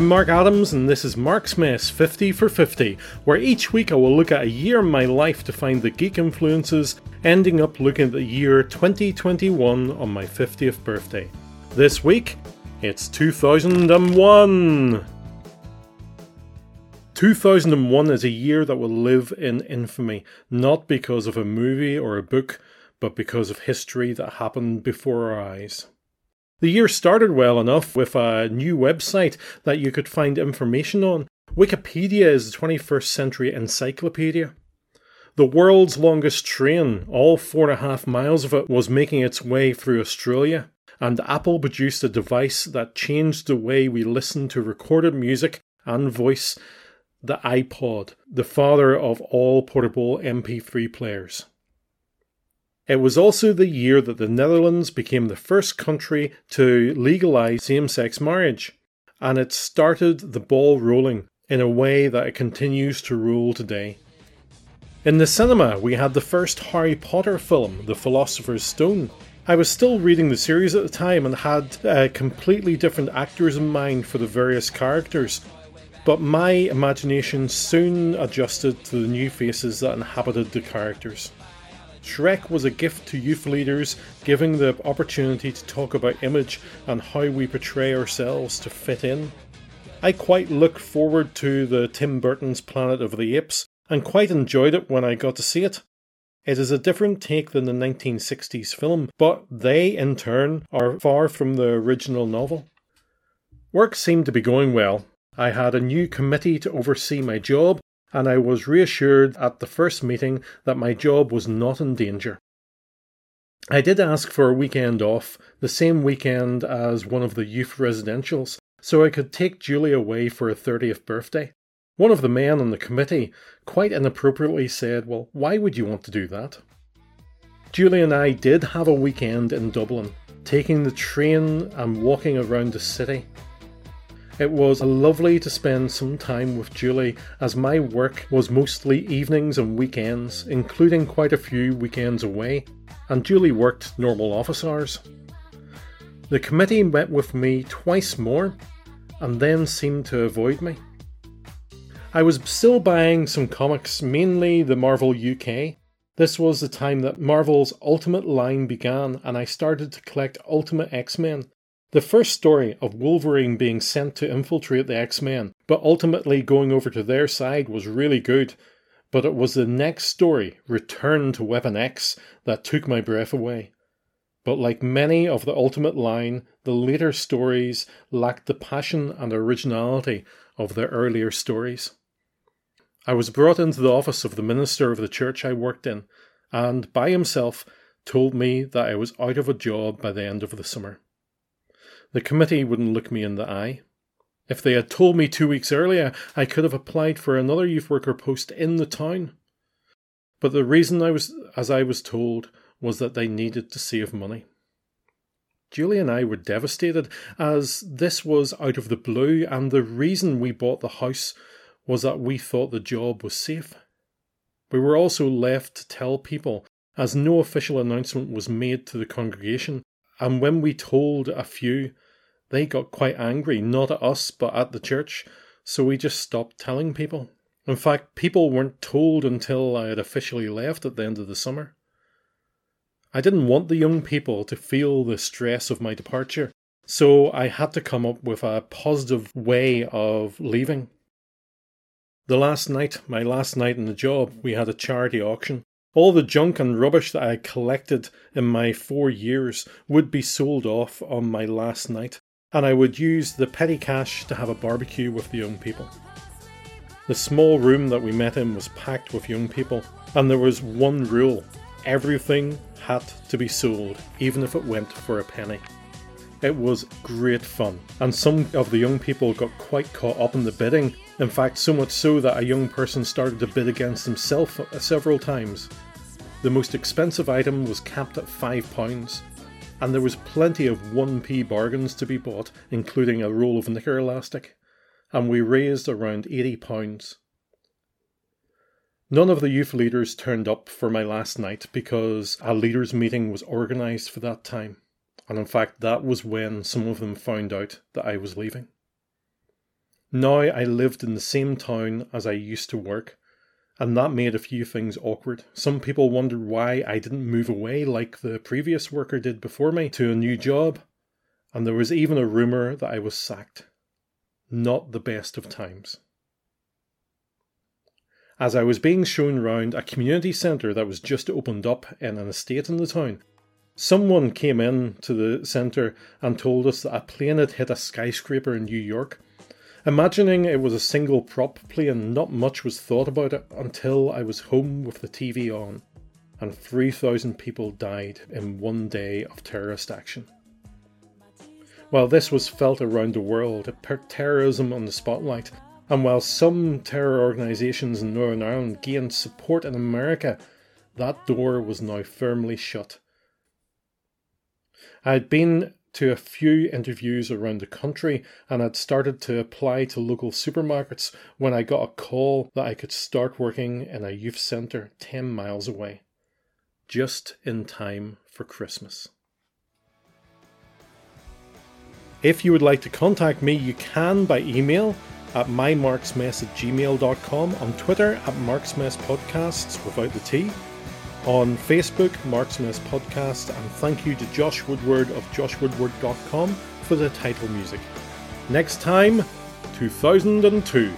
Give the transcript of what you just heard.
I'm Mark Adams, and this is Mark's Mess 50 for 50, where each week I will look at a year in my life to find the geek influences, ending up looking at the year 2021 on my 50th birthday. This week, it's 2001! 2001 is a year that will live in infamy, not because of a movie or a book, but because of history that happened before our eyes. The year started well enough with a new website that you could find information on. Wikipedia is the 21st century encyclopedia. The world's longest train, all four and a half miles of it, was making its way through Australia, and Apple produced a device that changed the way we listen to recorded music and voice the iPod, the father of all portable MP3 players. It was also the year that the Netherlands became the first country to legalise same sex marriage, and it started the ball rolling in a way that it continues to roll today. In the cinema, we had the first Harry Potter film, The Philosopher's Stone. I was still reading the series at the time and had uh, completely different actors in mind for the various characters, but my imagination soon adjusted to the new faces that inhabited the characters. Shrek was a gift to youth leaders, giving the opportunity to talk about image and how we portray ourselves to fit in. I quite look forward to the Tim Burton's Planet of the Apes and quite enjoyed it when I got to see it. It is a different take than the 1960s film, but they, in turn, are far from the original novel. Work seemed to be going well. I had a new committee to oversee my job, and I was reassured at the first meeting that my job was not in danger. I did ask for a weekend off, the same weekend as one of the youth residentials, so I could take Julie away for her 30th birthday. One of the men on the committee quite inappropriately said, Well, why would you want to do that? Julie and I did have a weekend in Dublin, taking the train and walking around the city. It was lovely to spend some time with Julie as my work was mostly evenings and weekends, including quite a few weekends away, and Julie worked normal office hours. The committee met with me twice more and then seemed to avoid me. I was still buying some comics, mainly the Marvel UK. This was the time that Marvel's Ultimate line began, and I started to collect Ultimate X Men, the first story of Wolverine being sent to infiltrate the X Men, but ultimately going over to their side, was really good. But it was the next story, Return to Weapon X, that took my breath away. But like many of the Ultimate line, the later stories lacked the passion and originality of their earlier stories. I was brought into the office of the minister of the church I worked in, and by himself told me that I was out of a job by the end of the summer. The committee wouldn't look me in the eye. If they had told me two weeks earlier, I could have applied for another youth worker post in the town. But the reason I was, as I was told, was that they needed to save money. Julie and I were devastated as this was out of the blue, and the reason we bought the house was that we thought the job was safe. We were also left to tell people, as no official announcement was made to the congregation, and when we told a few, they got quite angry, not at us, but at the church, so we just stopped telling people. In fact, people weren't told until I had officially left at the end of the summer. I didn't want the young people to feel the stress of my departure, so I had to come up with a positive way of leaving. The last night, my last night in the job, we had a charity auction. All the junk and rubbish that I had collected in my four years would be sold off on my last night, and I would use the petty cash to have a barbecue with the young people. The small room that we met in was packed with young people, and there was one rule everything had to be sold, even if it went for a penny. It was great fun, and some of the young people got quite caught up in the bidding in fact, so much so that a young person started to bid against himself uh, several times. The most expensive item was capped at £5, and there was plenty of 1p bargains to be bought, including a roll of knicker elastic, and we raised around £80. None of the youth leaders turned up for my last night because a leaders' meeting was organised for that time, and in fact, that was when some of them found out that I was leaving. Now I lived in the same town as I used to work, and that made a few things awkward. Some people wondered why I didn't move away like the previous worker did before me to a new job, and there was even a rumour that I was sacked. Not the best of times. As I was being shown round a community centre that was just opened up in an estate in the town, someone came in to the centre and told us that a plane had hit a skyscraper in New York Imagining it was a single prop plane, not much was thought about it until I was home with the TV on, and 3,000 people died in one day of terrorist action. While this was felt around the world, it put terrorism on the spotlight, and while some terror organisations in Northern Ireland gained support in America, that door was now firmly shut. I had been to a few interviews around the country and had started to apply to local supermarkets when I got a call that I could start working in a youth centre 10 miles away, just in time for Christmas. If you would like to contact me, you can by email at mymarksmess at gmail.com, on Twitter at marksmesspodcasts without the T, on Facebook, Mark's Mess Podcast, and thank you to Josh Woodward of joshwoodward.com for the title music. Next time, 2002.